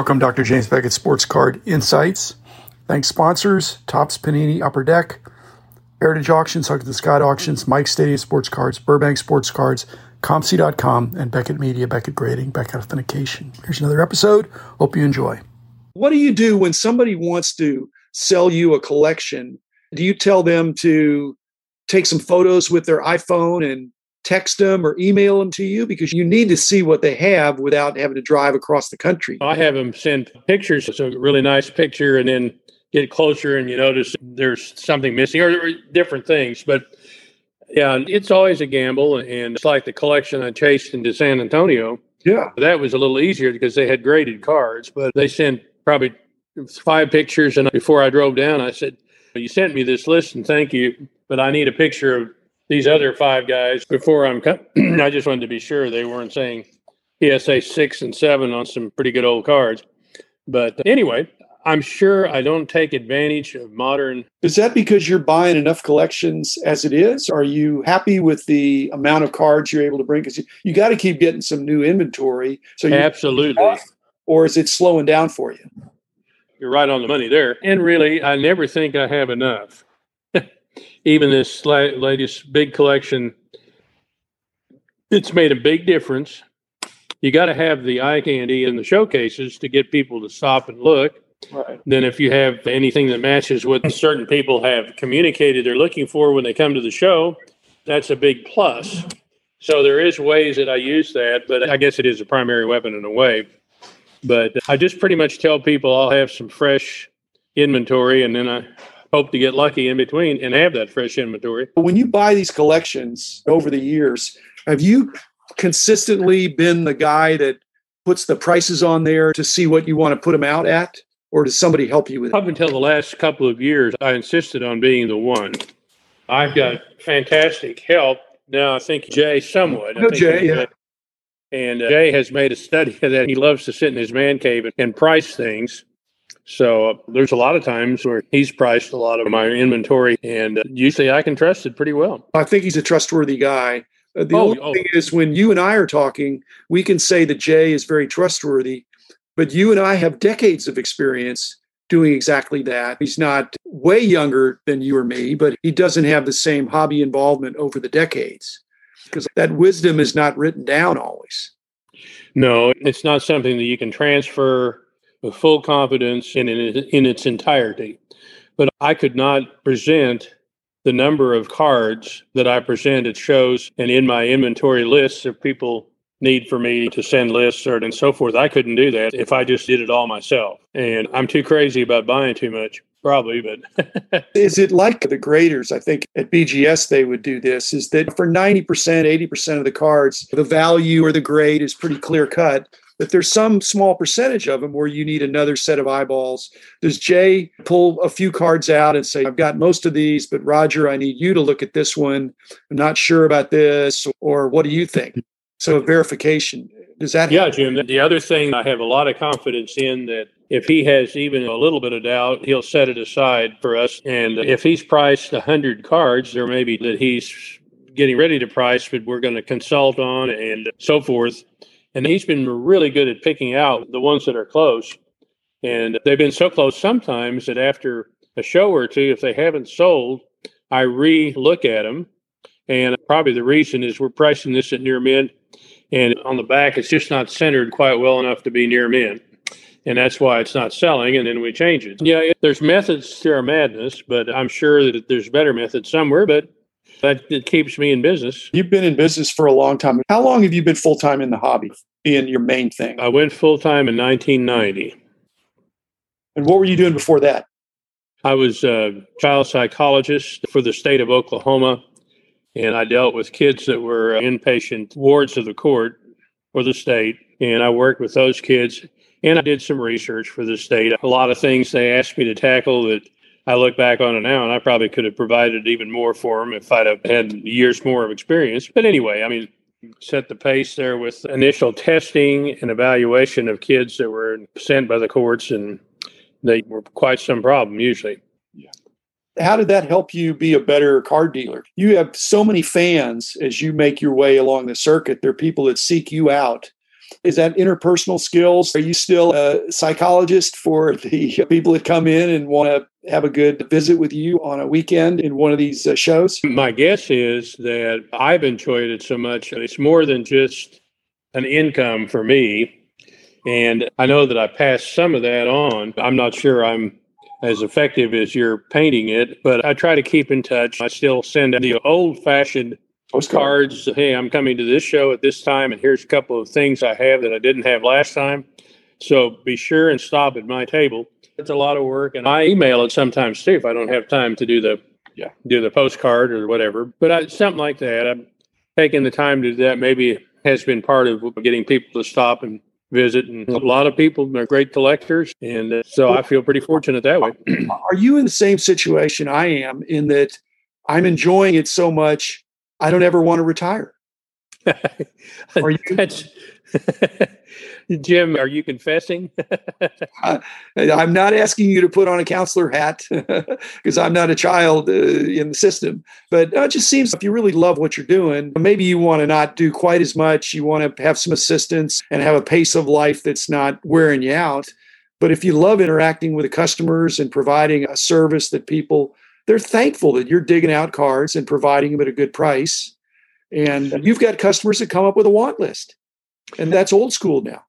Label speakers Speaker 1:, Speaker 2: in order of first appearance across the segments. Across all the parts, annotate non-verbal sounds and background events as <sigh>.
Speaker 1: Welcome, Dr. James Beckett Sports Card Insights. Thanks, sponsors Topps Panini Upper Deck, Heritage Auctions, Huggins and Scott Auctions, Mike Stadium Sports Cards, Burbank Sports Cards, ComC.com, and Beckett Media, Beckett Grading, Beckett Authentication. Here's another episode. Hope you enjoy.
Speaker 2: What do you do when somebody wants to sell you a collection? Do you tell them to take some photos with their iPhone and text them or email them to you because you need to see what they have without having to drive across the country.
Speaker 3: I have them send pictures. It's a really nice picture, and then get closer and you notice there's something missing or, or different things. But yeah, it's always a gamble. And it's like the collection I chased into San Antonio.
Speaker 2: Yeah.
Speaker 3: That was a little easier because they had graded cards, but they sent probably five pictures. And before I drove down, I said, You sent me this list and thank you, but I need a picture of these other five guys before I'm cut. <clears throat> I just wanted to be sure they weren't saying PSA six and seven on some pretty good old cards. But anyway, I'm sure I don't take advantage of modern.
Speaker 2: Is that because you're buying enough collections as it is? Are you happy with the amount of cards you're able to bring? Because you, you got to keep getting some new inventory. So
Speaker 3: absolutely.
Speaker 2: Or is it slowing down for you?
Speaker 3: You're right on the money there. And really, I never think I have enough even this latest big collection, it's made a big difference. You got to have the eye candy in the showcases to get people to stop and look.
Speaker 2: Right.
Speaker 3: Then, if you have anything that matches what <laughs> certain people have communicated they're looking for when they come to the show, that's a big plus. So there is ways that I use that, but I guess it is a primary weapon in a way. But I just pretty much tell people I'll have some fresh inventory, and then I hope to get lucky in between and have that fresh inventory.
Speaker 2: When you buy these collections over the years, have you consistently been the guy that puts the prices on there to see what you want to put them out at? Or does somebody help you with it?
Speaker 3: Up until the last couple of years, I insisted on being the one. I've got fantastic help. Now, I think Jay somewhat.
Speaker 2: No, Jay, yeah.
Speaker 3: And uh, Jay has made a study <laughs> that he loves to sit in his man cave and price things. So uh, there's a lot of times where he's priced a lot of my inventory, and uh, usually I can trust it pretty well.
Speaker 2: I think he's a trustworthy guy. Uh, the oh, only oh. thing is, when you and I are talking, we can say that Jay is very trustworthy, but you and I have decades of experience doing exactly that. He's not way younger than you or me, but he doesn't have the same hobby involvement over the decades because that wisdom is not written down always.
Speaker 3: No, it's not something that you can transfer with full confidence in, in, in its entirety. But I could not present the number of cards that I present at shows and in my inventory lists of people need for me to send lists or and so forth. I couldn't do that if I just did it all myself. And I'm too crazy about buying too much. Probably, but <laughs>
Speaker 2: is it like the graders? I think at BGS they would do this is that for 90%, 80% of the cards, the value or the grade is pretty clear cut that there's some small percentage of them where you need another set of eyeballs. Does Jay pull a few cards out and say, I've got most of these, but Roger, I need you to look at this one. I'm not sure about this. Or what do you think? So verification. Does that
Speaker 3: Yeah, Jim. The other thing I have a lot of confidence in that if he has even a little bit of doubt, he'll set it aside for us. And if he's priced 100 cards, there may be that he's getting ready to price, but we're going to consult on and so forth. And he's been really good at picking out the ones that are close. And they've been so close sometimes that after a show or two, if they haven't sold, I re look at them. And probably the reason is we're pricing this at near mint. And on the back, it's just not centered quite well enough to be near mint. And that's why it's not selling. And then we change it. Yeah, there's methods to our madness, but I'm sure that there's better methods somewhere. But that it keeps me in business.
Speaker 2: You've been in business for a long time. How long have you been full time in the hobby, being your main thing?
Speaker 3: I went full time in 1990.
Speaker 2: And what were you doing before that?
Speaker 3: I was a child psychologist for the state of Oklahoma, and I dealt with kids that were inpatient wards of the court or the state. And I worked with those kids, and I did some research for the state. A lot of things they asked me to tackle that I look back on it now and I probably could have provided even more for them if I'd have had years more of experience. But anyway, I mean, set the pace there with initial testing and evaluation of kids that were sent by the courts, and they were quite some problem usually.
Speaker 2: Yeah. How did that help you be a better car dealer? You have so many fans as you make your way along the circuit. There are people that seek you out Is that interpersonal skills? Are you still a psychologist for the people that come in and want to have a good visit with you on a weekend in one of these uh, shows?
Speaker 3: My guess is that I've enjoyed it so much. It's more than just an income for me. And I know that I passed some of that on. I'm not sure I'm as effective as you're painting it, but I try to keep in touch. I still send the old fashioned postcards. Hey, I'm coming to this show at this time, and here's a couple of things I have that I didn't have last time. So be sure and stop at my table. It's a lot of work, and I email it sometimes too if I don't have time to do the yeah do the postcard or whatever. But I, something like that, I'm taking the time to do that. Maybe has been part of getting people to stop and visit. And a mm-hmm. lot of people are great collectors. And uh, so I feel pretty fortunate that way.
Speaker 2: Are you in the same situation I am in that I'm enjoying it so much, I don't ever want to retire? <laughs>
Speaker 3: Are you? <laughs> Jim, are you confessing? <laughs>
Speaker 2: uh, I'm not asking you to put on a counselor hat because I'm not a child uh, in the system. But uh, it just seems if you really love what you're doing, maybe you want to not do quite as much. You want to have some assistance and have a pace of life that's not wearing you out. But if you love interacting with the customers and providing a service that people, they're thankful that you're digging out cards and providing them at a good price. And you've got customers that come up with a want list. And that's old school now.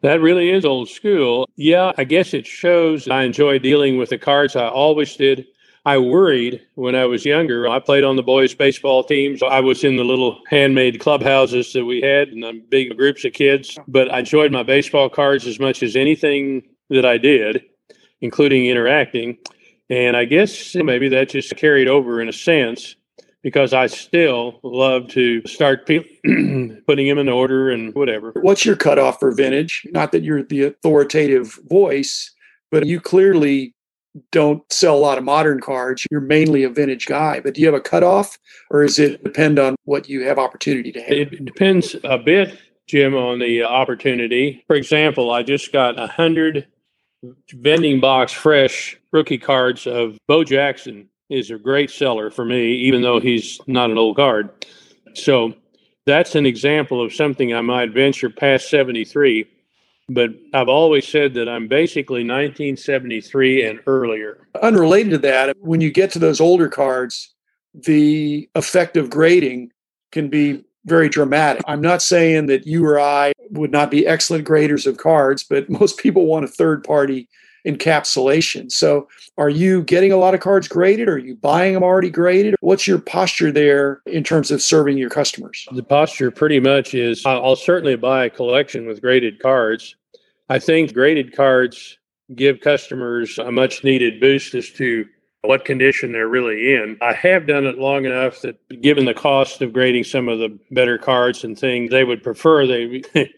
Speaker 3: That really is old school. Yeah, I guess it shows I enjoy dealing with the cards. I always did. I worried when I was younger. I played on the boys' baseball teams. I was in the little handmade clubhouses that we had and big groups of kids. But I enjoyed my baseball cards as much as anything that I did, including interacting. And I guess maybe that just carried over in a sense because I still love to start pe- <clears throat> putting them in order and whatever.
Speaker 2: What's your cutoff for vintage? Not that you're the authoritative voice, but you clearly don't sell a lot of modern cards. You're mainly a vintage guy, but do you have a cutoff or does it depend on what you have opportunity to have?
Speaker 3: It depends a bit, Jim, on the opportunity. For example, I just got a hundred vending box fresh rookie cards of Bo Jackson is a great seller for me, even though he's not an old card. So that's an example of something I might venture past 73. But I've always said that I'm basically 1973 and earlier.
Speaker 2: Unrelated to that, when you get to those older cards, the effect of grading can be very dramatic. I'm not saying that you or I would not be excellent graders of cards, but <laughs> most people want a third party encapsulation. So, are you getting a lot of cards graded? Are you buying them already graded? What's your posture there in terms of serving your customers?
Speaker 3: The posture pretty much is I'll certainly buy a collection with graded cards. I think graded cards give customers a much needed boost as to what condition they're really in. I have done it long enough that given the cost of grading some of the better cards and things, they would prefer they <laughs>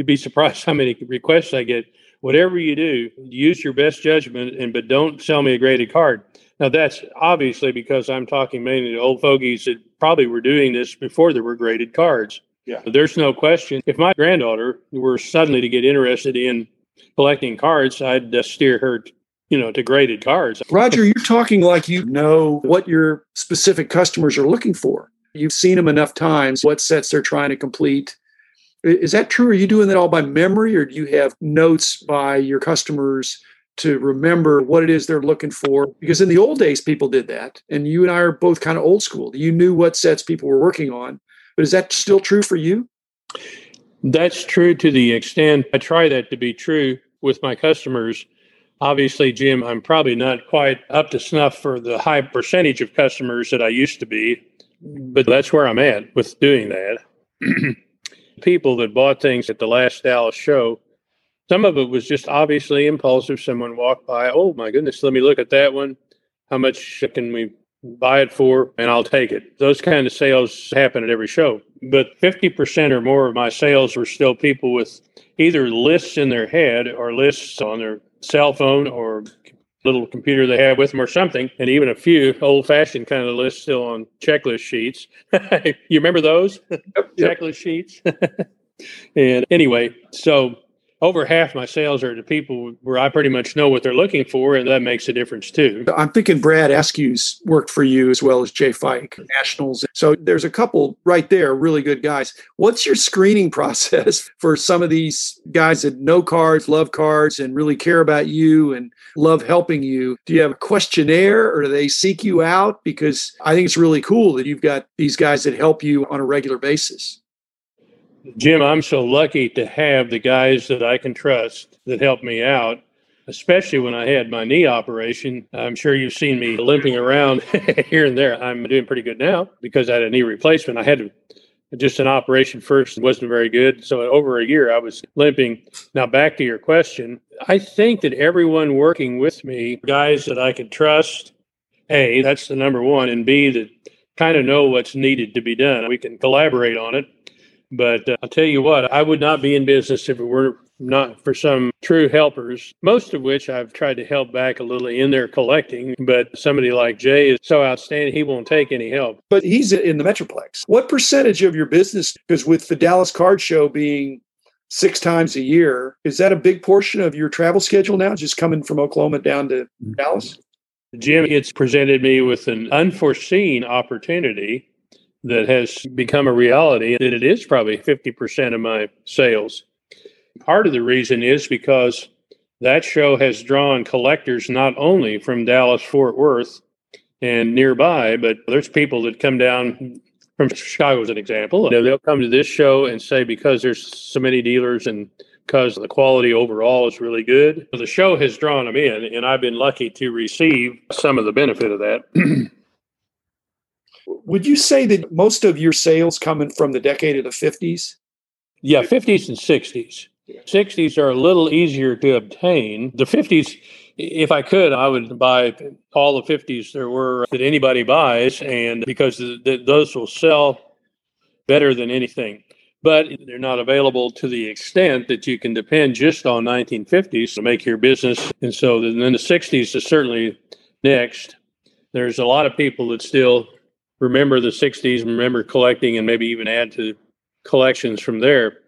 Speaker 3: you'd be surprised how many requests I get whatever you do, use your best judgment and but don't sell me a graded card. Now that's obviously because I'm talking mainly to old fogies that probably were doing this before there were graded cards.
Speaker 2: Yeah.
Speaker 3: There's no question. If my granddaughter were suddenly to get interested in collecting cards, I'd uh, steer her, you know, to graded cards.
Speaker 2: Roger, you're talking like you know what your specific customers are looking for. You've seen them enough times, what sets they're trying to complete, is that true? Are you doing that all by memory, or do you have notes by your customers to remember what it is they're looking for? Because in the old days, people did that, and you and I are both kind of old school. You knew what sets people were working on, but is that still true for you?
Speaker 3: That's true to the extent I try that to be true with my customers. Obviously, Jim, I'm probably not quite up to snuff for the high percentage of customers that I used to be, but that's where I'm at with doing that. <clears throat> people that bought things at the last Dallas show. Some of it was just obviously impulsive. Someone walked by, oh my goodness, let me look at that one. How much can we buy it for? And I'll take it. Those kind of sales happen at every show. But 50% or more of my sales were still people with either lists in their head or lists on their cell phone or little computer they have with them or something, and even a few old fashioned kind of lists still on checklist sheets. <laughs> you remember those
Speaker 2: yep,
Speaker 3: checklist sheets? <laughs> and anyway, so over half my sales are to people where I pretty much know what they're looking for, and that makes a difference too.
Speaker 2: I'm thinking Brad Askew's worked for you as well as Jay Fike, Nationals. So there's a couple right there, really good guys. What's your screening <laughs> process for some of these guys that know cards, love cards, and really care about you and love helping you? Do you have a questionnaire or do they seek you out? Because I think it's really cool that you've got these guys that help you on a regular basis.
Speaker 3: Jim, I'm so lucky to have the guys that I can trust that help me out, especially when I had my knee operation. I'm sure you've seen me limping around <laughs> here and there. I'm doing pretty good now because I had a knee replacement. I had just an operation first and wasn't very good. So over a year I was limping. Now back to your question. I think that everyone working with me, guys that I can trust, A, that's the number one, and B, that kind of know what's needed to be done. We can collaborate on it but uh, I'll tell you what, I would not be in business if it were not for some true helpers, most of which I've tried to help back a little in their collecting. But somebody like Jay is so outstanding, he won't take any help.
Speaker 2: But he's in the Metroplex. What percentage of your business, because with the Dallas Card Show being six times a year, is that a big portion of your travel schedule now, just coming from Oklahoma down to Dallas?
Speaker 3: Jim, it's presented me with an unforeseen opportunity that has become a reality that it is probably 50% of my sales. Part of the reason is because that show has drawn collectors not only from Dallas, Fort Worth, and nearby, but there's people that come down from Chicago as an example. They'll come to this show and say, because there's so many dealers and because the quality overall is really good, the show has drawn them in, and I've been lucky to receive some of the benefit of that. <clears throat>
Speaker 2: would you say that most of your sales coming from the decade of the 50s?
Speaker 3: Yeah, 50s and 60s. 60s are a little easier to obtain. The 50s, if I could, I would buy all the 50s there were that anybody buys, and because the, the, those will sell better than anything. But they're not available to the extent that you can depend just on 1950s to make your business. And so then the 60s is certainly next. There's a lot of people that still remember the 60s, remember collecting, and maybe even add to collections from there.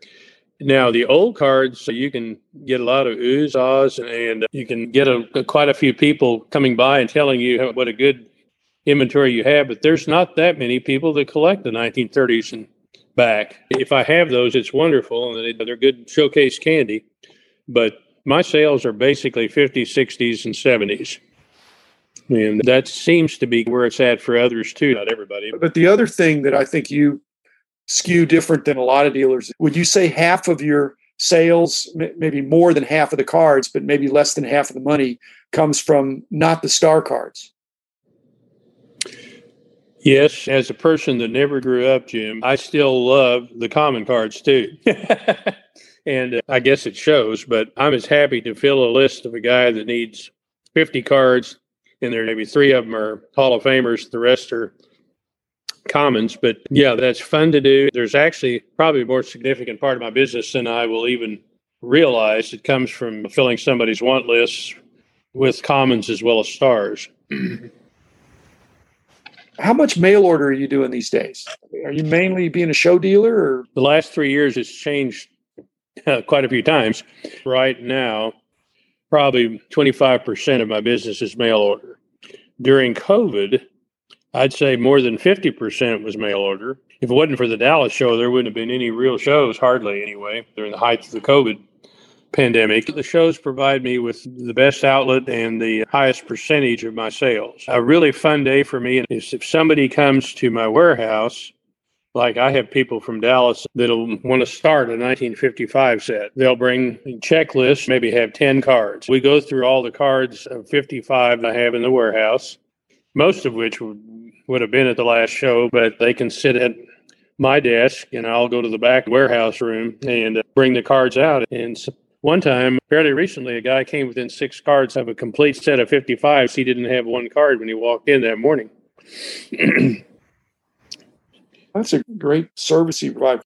Speaker 3: Now, the old cards, you can get a lot of oohs, ahs, and you can get a, quite a few people coming by and telling you what a good inventory you have, but there's not that many people that collect the 1930s and back. If I have those, it's wonderful, and they're good showcase candy, but my sales are basically 50s, 60s, and 70s. And that seems to be where it's at for others too, not everybody.
Speaker 2: But the other thing that I think you skew different than a lot of dealers, would you say half of your sales, maybe more than half of the cards, but maybe less than half of the money comes from not the star cards?
Speaker 3: Yes, as a person that never grew up, Jim, I still love the common cards too. <laughs> and uh, I guess it shows, but I'm as happy to fill a list of a guy that needs 50 cards and there maybe three of them are Hall of Famers. The rest are commons. But yeah, that's fun to do. There's actually probably a more significant part of my business than I will even realize. It comes from filling somebody's want list with commons as well as stars. <clears throat>
Speaker 2: How much mail order are you doing these days? Are you mainly being a show dealer or
Speaker 3: the last 3 years it's changed uh, quite a few times. Right now, probably 25% of my business is mail order. During COVID, I'd say more than 50% was mail order. If it wasn't for the Dallas show, there wouldn't have been any real shows, hardly anyway, during the height of the COVID pandemic. The shows provide me with the best outlet and the highest percentage of my sales. A really fun day for me is if somebody comes to my warehouse like I have people from Dallas that'll want to start a 1955 set. They'll bring checklists, maybe have 10 cards. We go through all the cards of 55 I have in the warehouse, most of which would, would have been at the last show, but they can sit at my desk and I'll go to the back warehouse room and uh, bring the cards out. And one time, fairly recently, a guy came within six cards of a complete set of 55s. He didn't have one card when he walked in that morning. <clears throat>
Speaker 2: That's a great service you provide.